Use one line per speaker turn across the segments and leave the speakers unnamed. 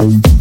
off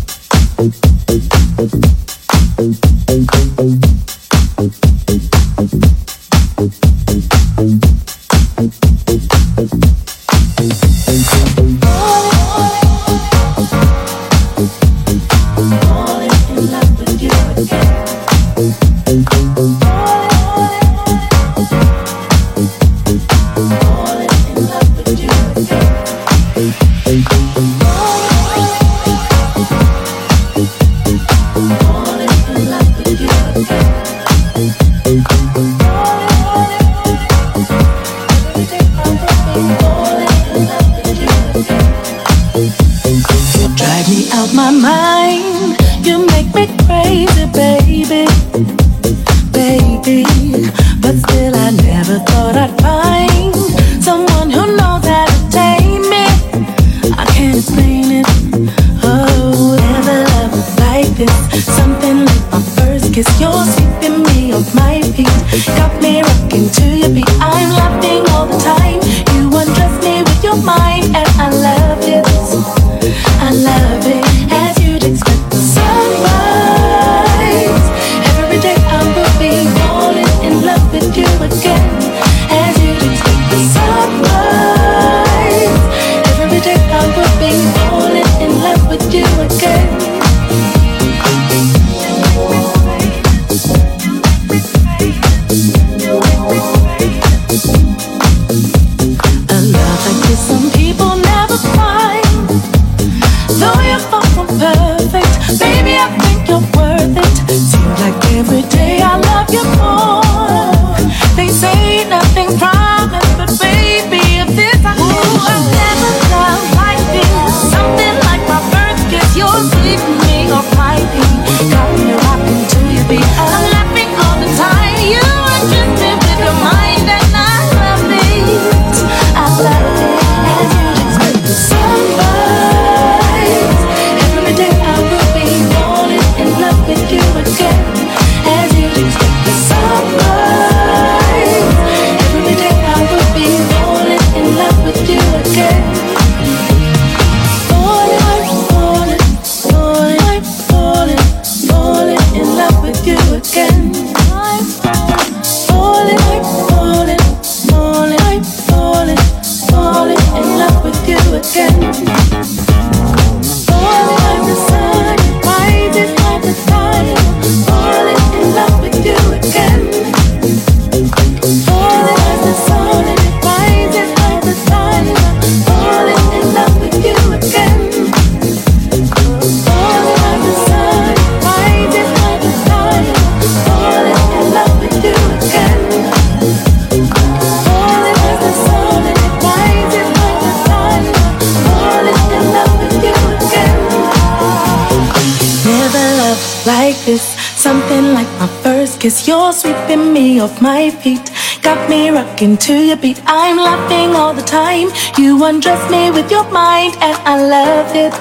Undress me with your mind, and I love it.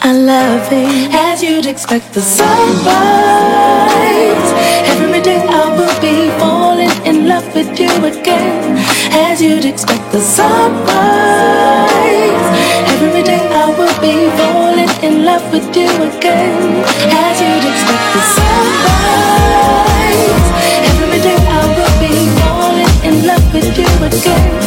I love it as you'd expect the sunrise. Every day I will be falling in love with you again, as you'd expect the sunrise. Every day I will be falling in love with you again, as you'd expect the sunrise. Every day I will be falling
in love with you again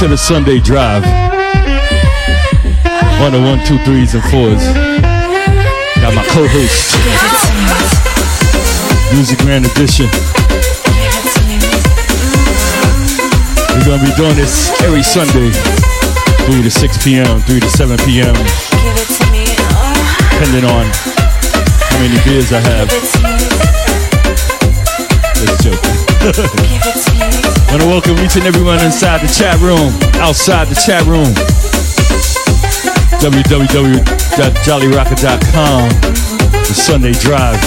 to the Sunday Drive. One of one, two, threes, and fours. Got my co-host, Music Grand Edition. We're gonna be doing this every Sunday, 3 to 6 p.m., 3 to 7 p.m. Depending on how many beers I have. Let's joke. Want to welcome each and everyone inside the chat room, outside the chat room. www.jollyrocker.com. The Sunday Drive.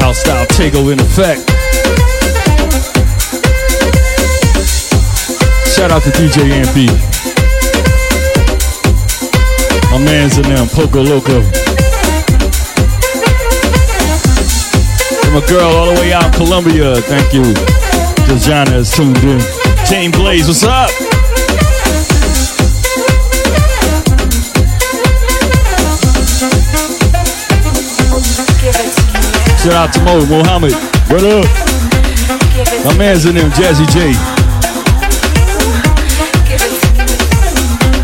House style takeover in effect. Shout out to DJ Ampy. My man's in them, Poco Loco. A girl all the way out in Colombia. Thank you. Dejana is tuned in. Jane Blaze, what's up? Shout out to Mo, Mohammed. What up? My man's in them, Jazzy J.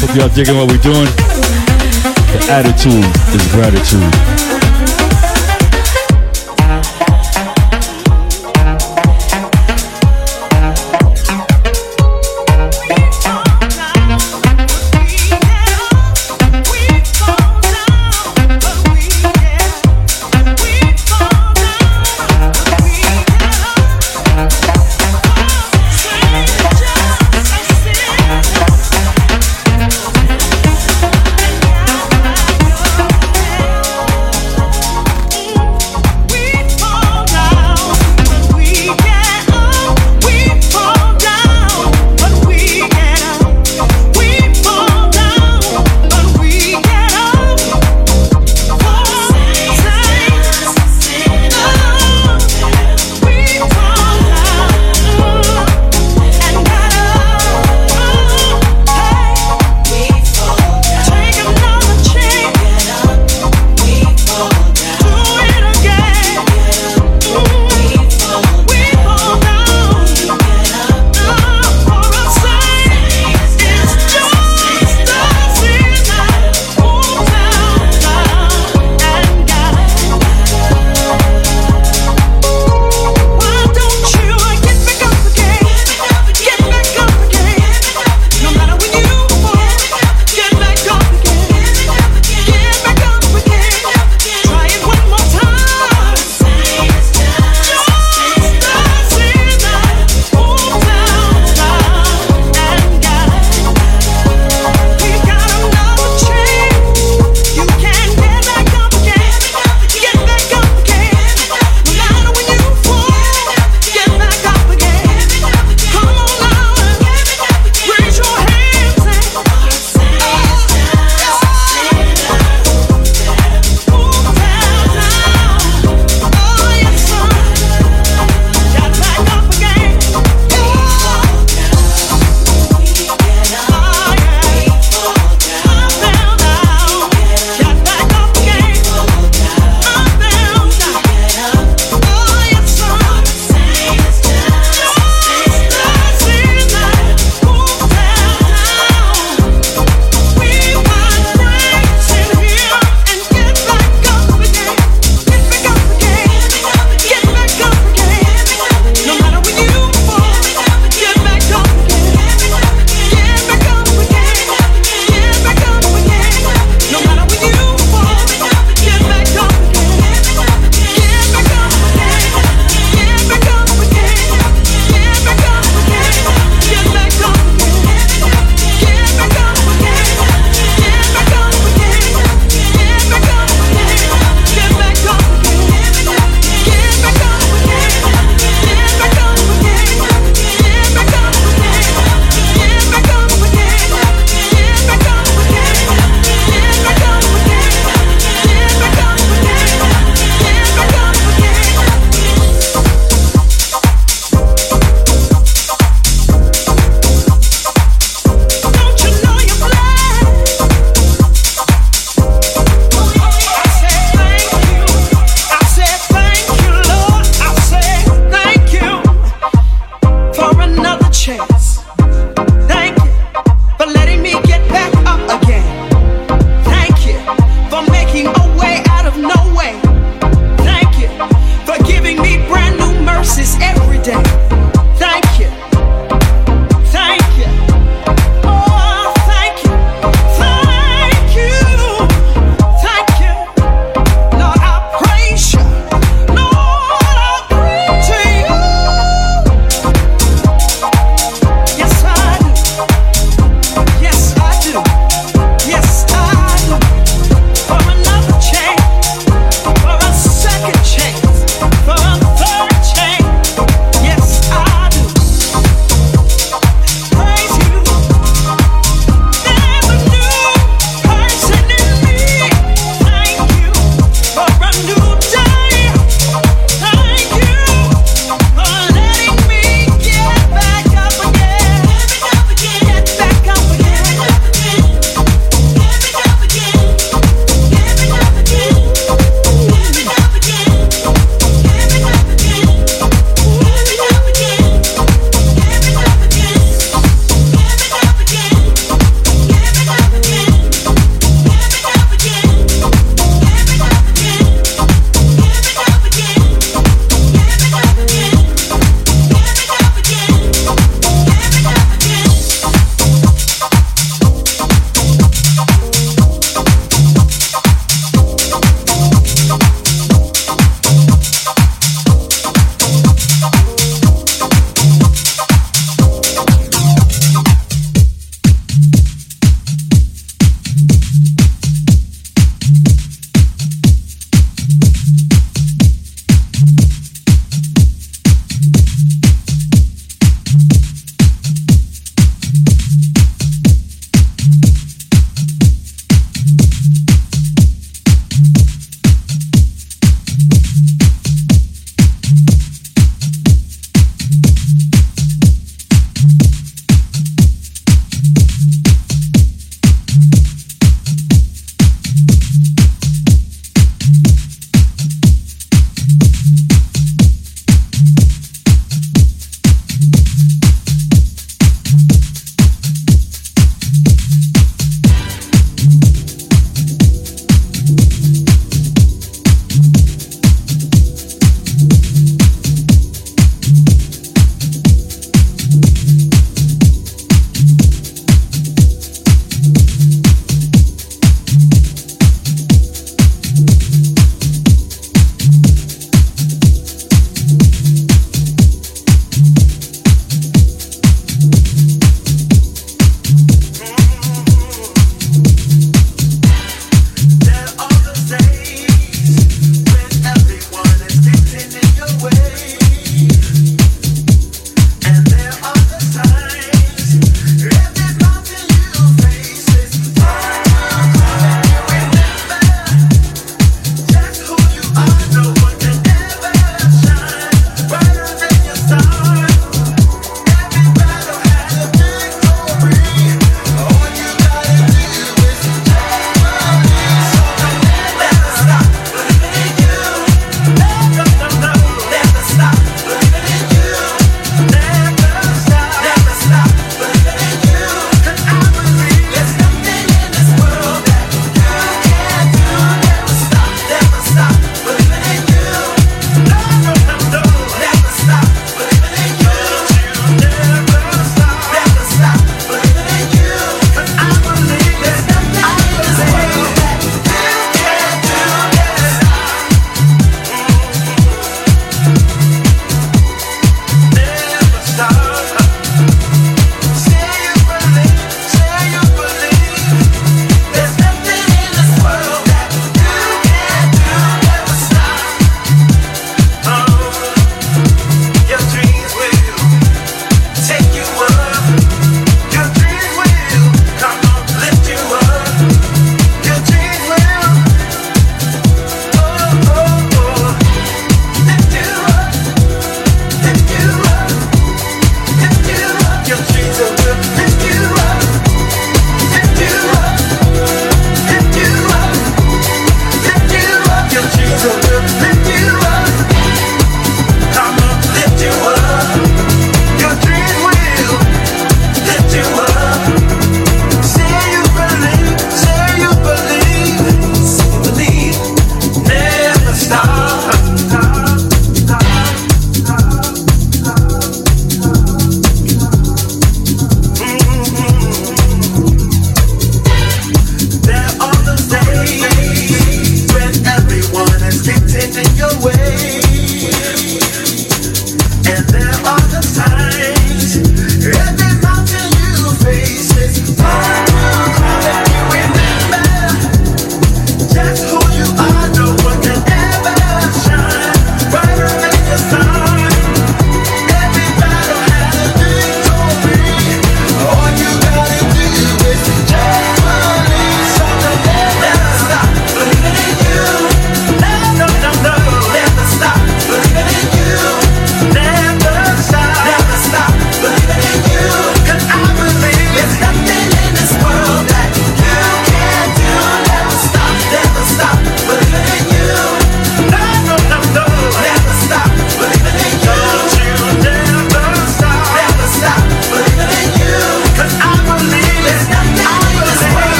Hope y'all digging what we're doing. The attitude is gratitude.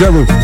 Out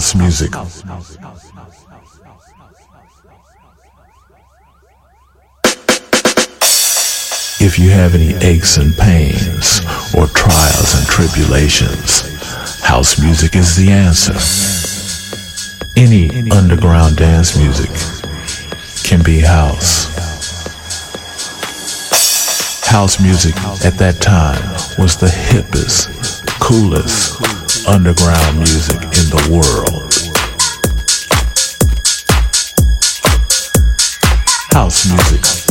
house
music. If you have any aches and pains or trials and tribulations, house music is the answer. Any underground dance music can be house. House music at that time was the hippest, coolest, underground music the world. House music.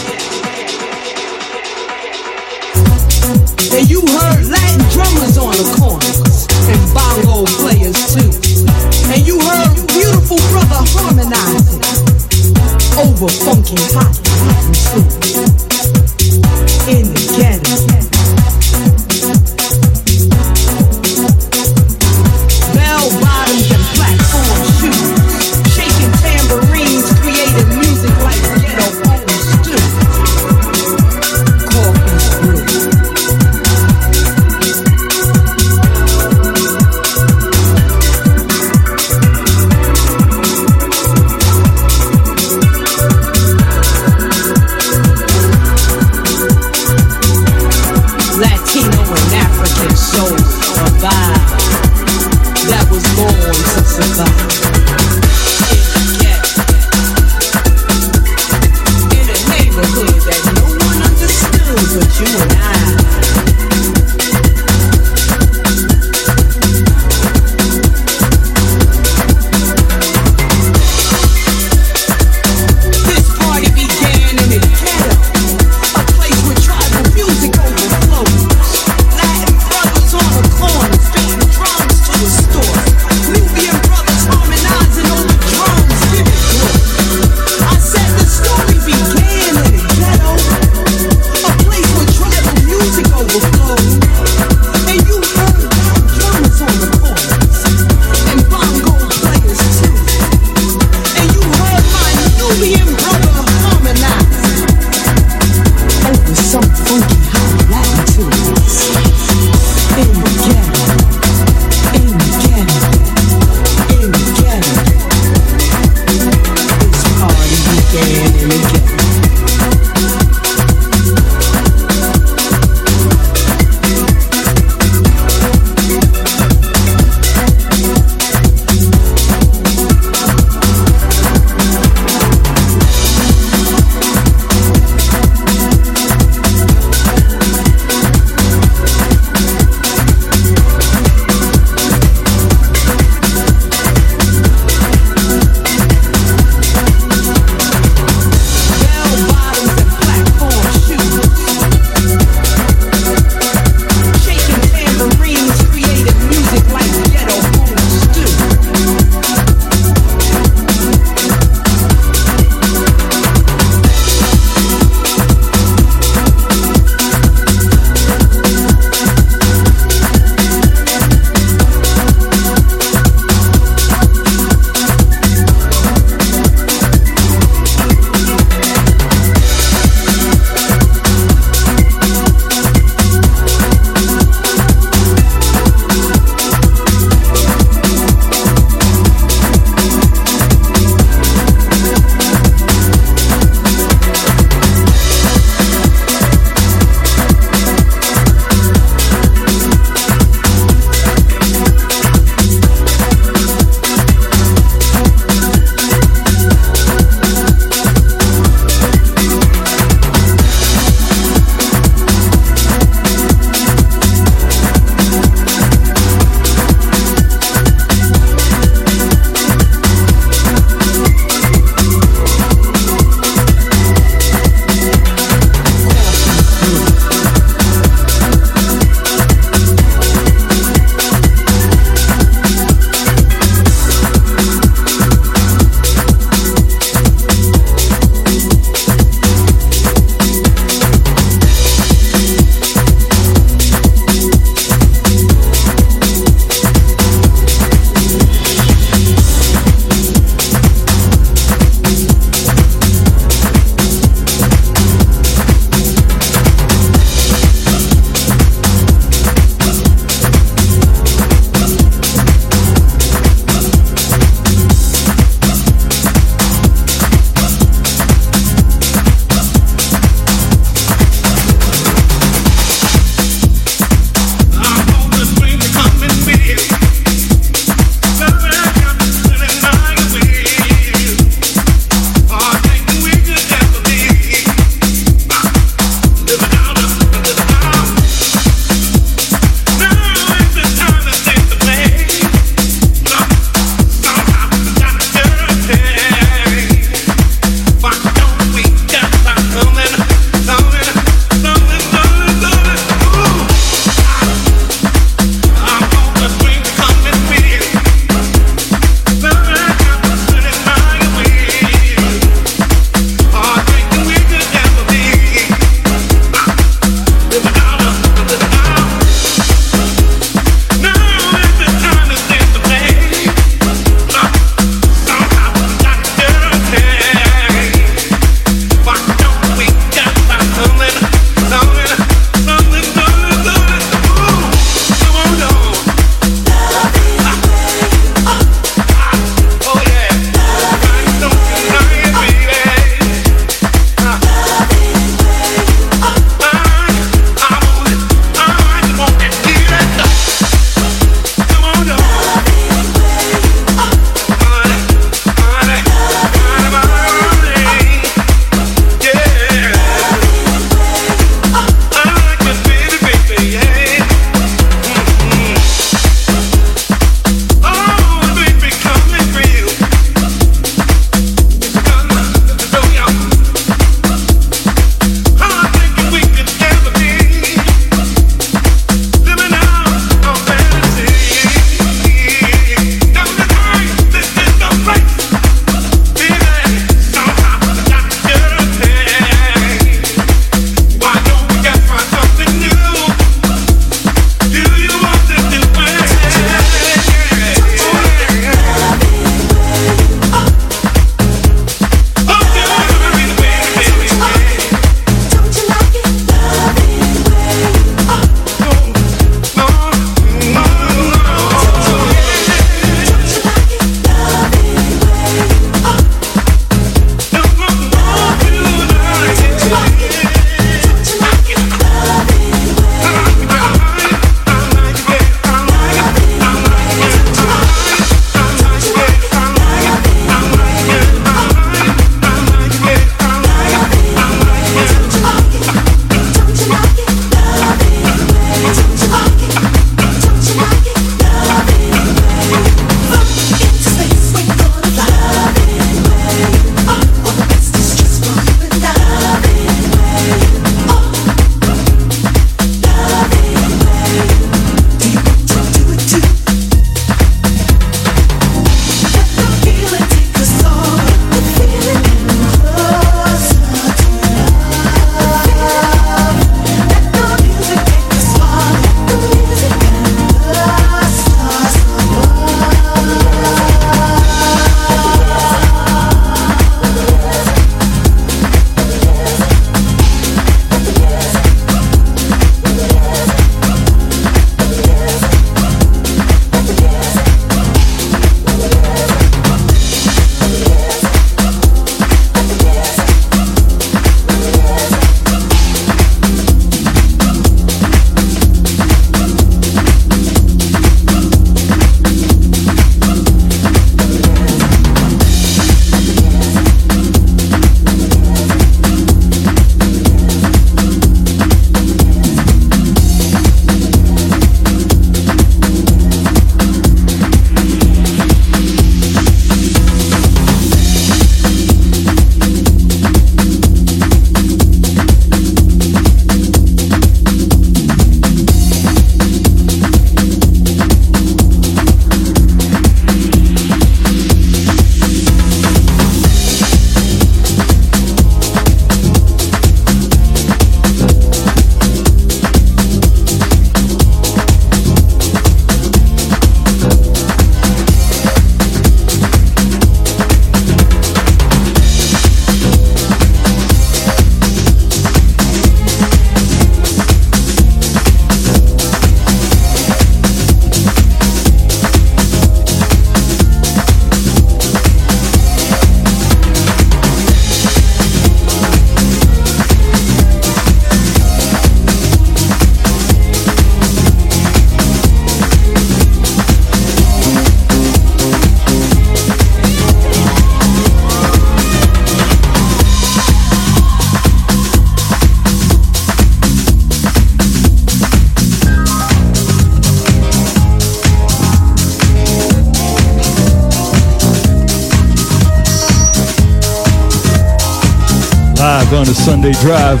Sunday Drive.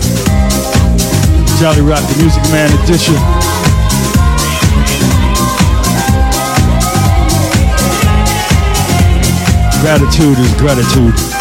Jolly Rock, the Music Man edition. Gratitude is gratitude.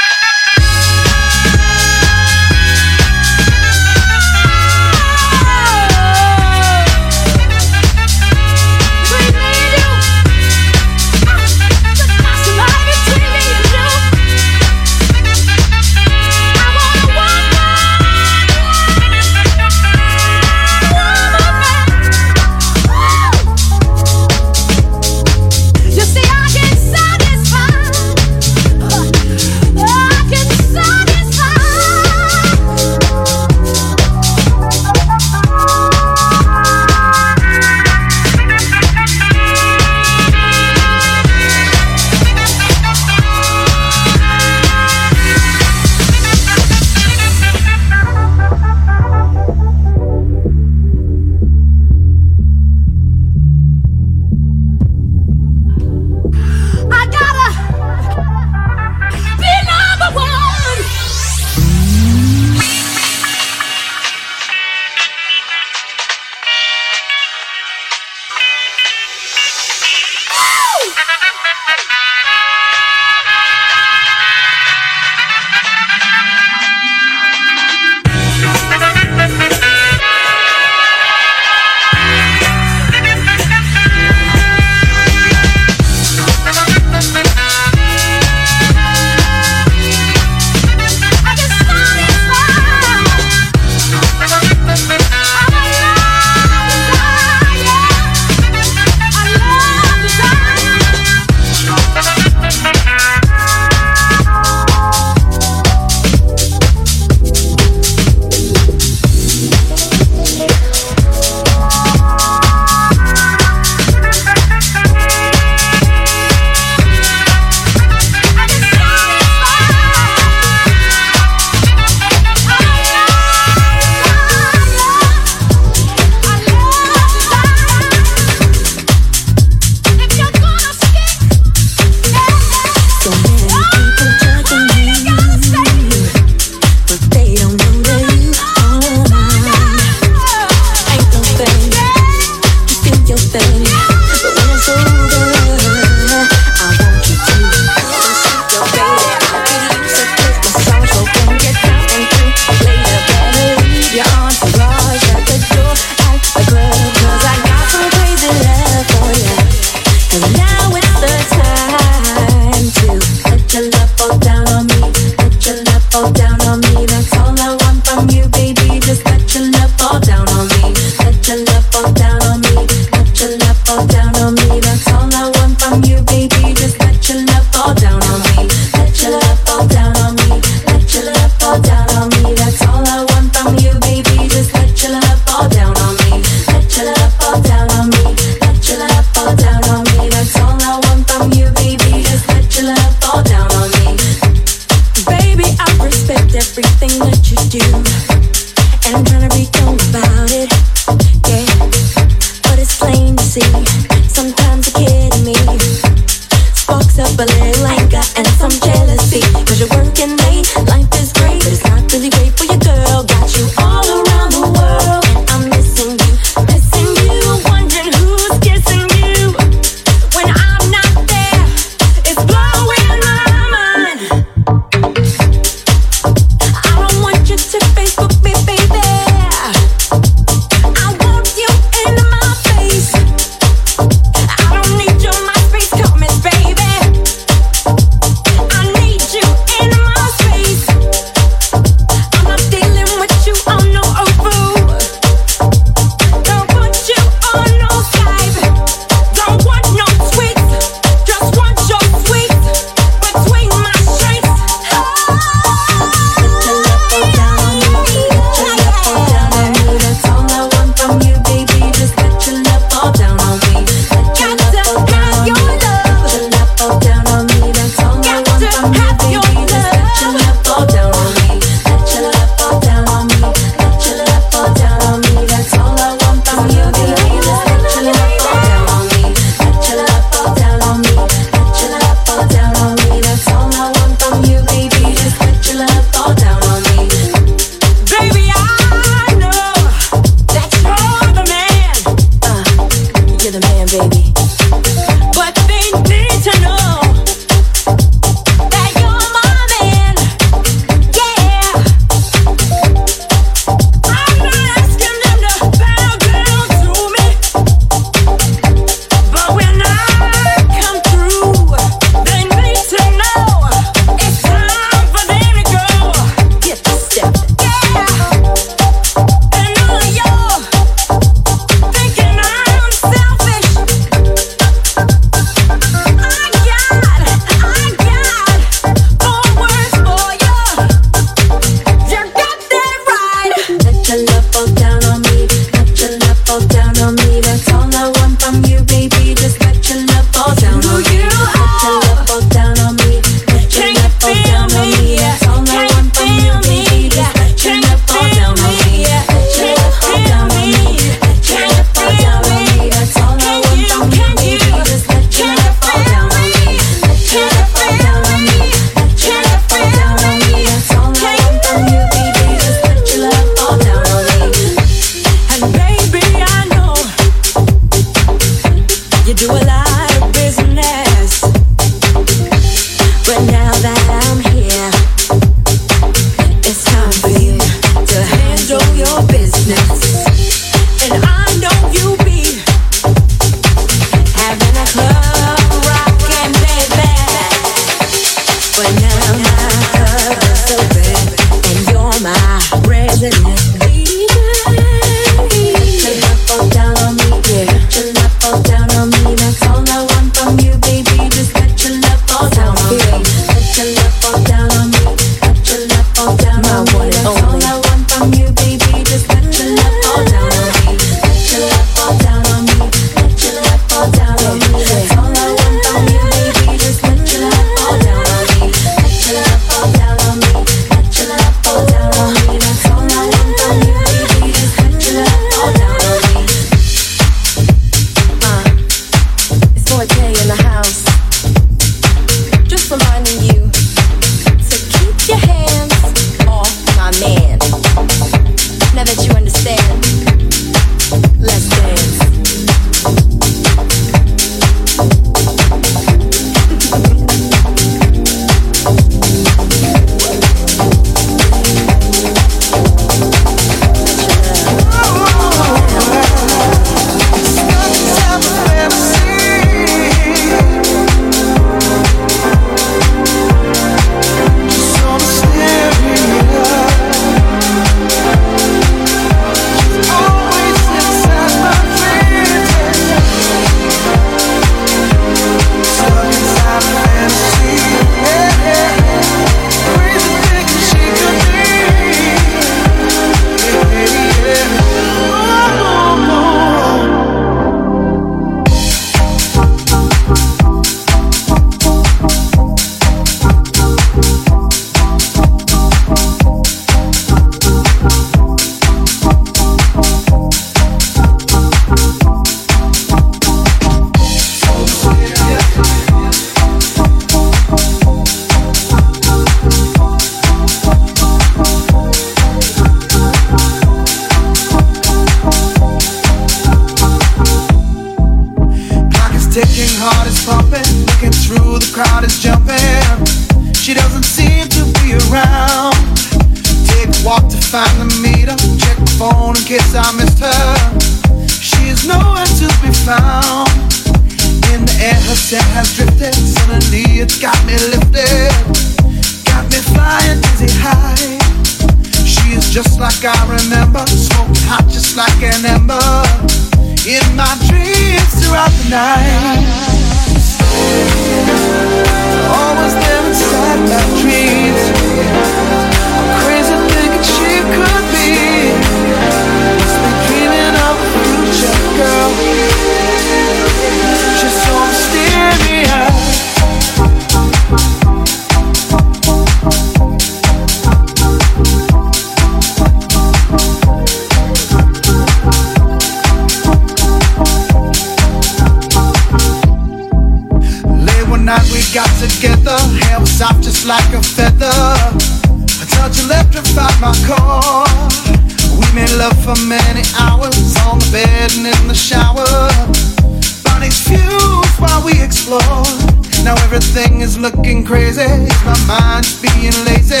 crazy. My mind's being lazy.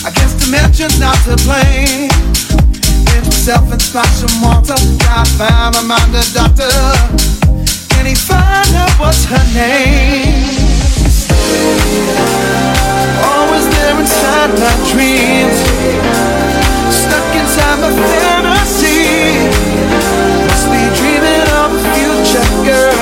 I guess dementia not to blame. Pinch myself and splash some water. I found my mind a doctor. Can he find out what's her name? Always there inside my dreams. Stuck inside my fantasy. Must be dreaming of a future girl.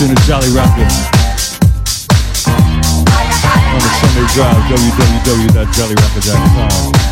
Edition of Jolly Rocker. On the Sunday Drive, www.jollyrocker.com.